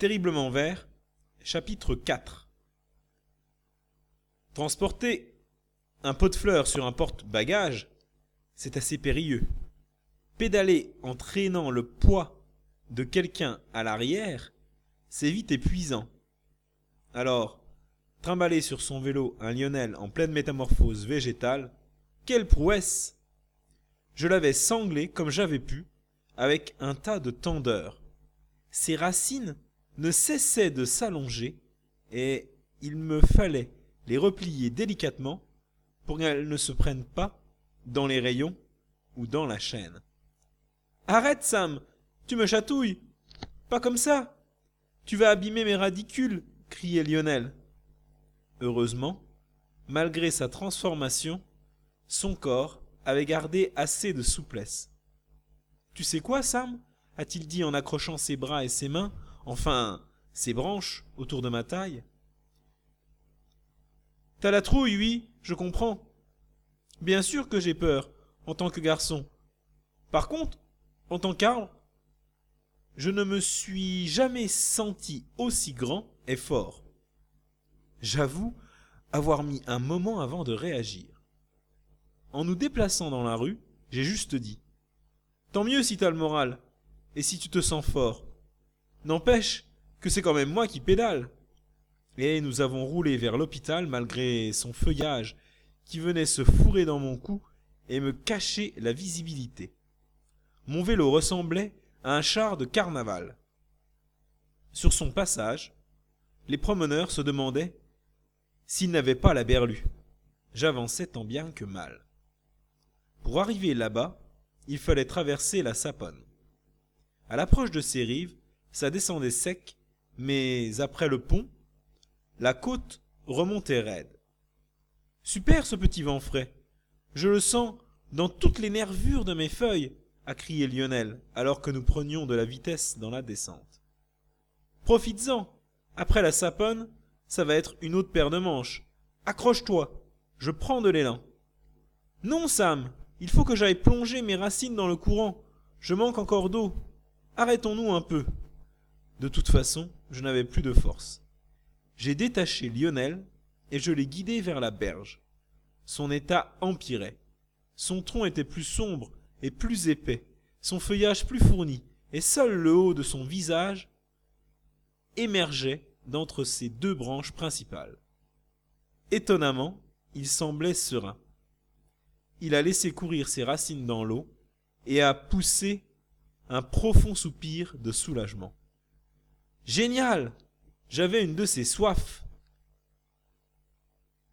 Terriblement vert, chapitre 4 Transporter un pot de fleurs sur un porte-bagages, c'est assez périlleux. Pédaler en traînant le poids de quelqu'un à l'arrière, c'est vite épuisant. Alors, trimballer sur son vélo un Lionel en pleine métamorphose végétale, quelle prouesse Je l'avais sanglé comme j'avais pu, avec un tas de tendeurs. Ses racines ne cessaient de s'allonger, et il me fallait les replier délicatement pour qu'elles ne se prennent pas dans les rayons ou dans la chaîne. Arrête, Sam, tu me chatouilles. Pas comme ça. Tu vas abîmer mes radicules, criait Lionel. Heureusement, malgré sa transformation, son corps avait gardé assez de souplesse. Tu sais quoi, Sam? a-t-il dit en accrochant ses bras et ses mains, enfin ses branches, autour de ma taille. T'as la trouille, oui, je comprends. Bien sûr que j'ai peur, en tant que garçon. Par contre, en tant qu'arbre, je ne me suis jamais senti aussi grand et fort. J'avoue avoir mis un moment avant de réagir. En nous déplaçant dans la rue, j'ai juste dit Tant mieux si t'as le moral, et si tu te sens fort. N'empêche que c'est quand même moi qui pédale. Et nous avons roulé vers l'hôpital malgré son feuillage qui venait se fourrer dans mon cou et me cacher la visibilité. Mon vélo ressemblait à un char de carnaval. Sur son passage, les promeneurs se demandaient s'il n'avait pas la berlue. J'avançais tant bien que mal. Pour arriver là-bas, il fallait traverser la Saponne. À l'approche de ces rives, ça descendait sec, mais après le pont, la côte remontait raide. Super ce petit vent frais. Je le sens dans toutes les nervures de mes feuilles, a crié Lionel, alors que nous prenions de la vitesse dans la descente. Profites-en. Après la saponne, ça va être une autre paire de manches. Accroche-toi. Je prends de l'élan. Non, Sam. Il faut que j'aille plonger mes racines dans le courant. Je manque encore d'eau. Arrêtons-nous un peu. De toute façon, je n'avais plus de force. J'ai détaché Lionel et je l'ai guidé vers la berge. Son état empirait. Son tronc était plus sombre et plus épais, son feuillage plus fourni, et seul le haut de son visage émergeait d'entre ses deux branches principales. Étonnamment, il semblait serein. Il a laissé courir ses racines dans l'eau et a poussé un profond soupir de soulagement. Génial. J'avais une de ces soifs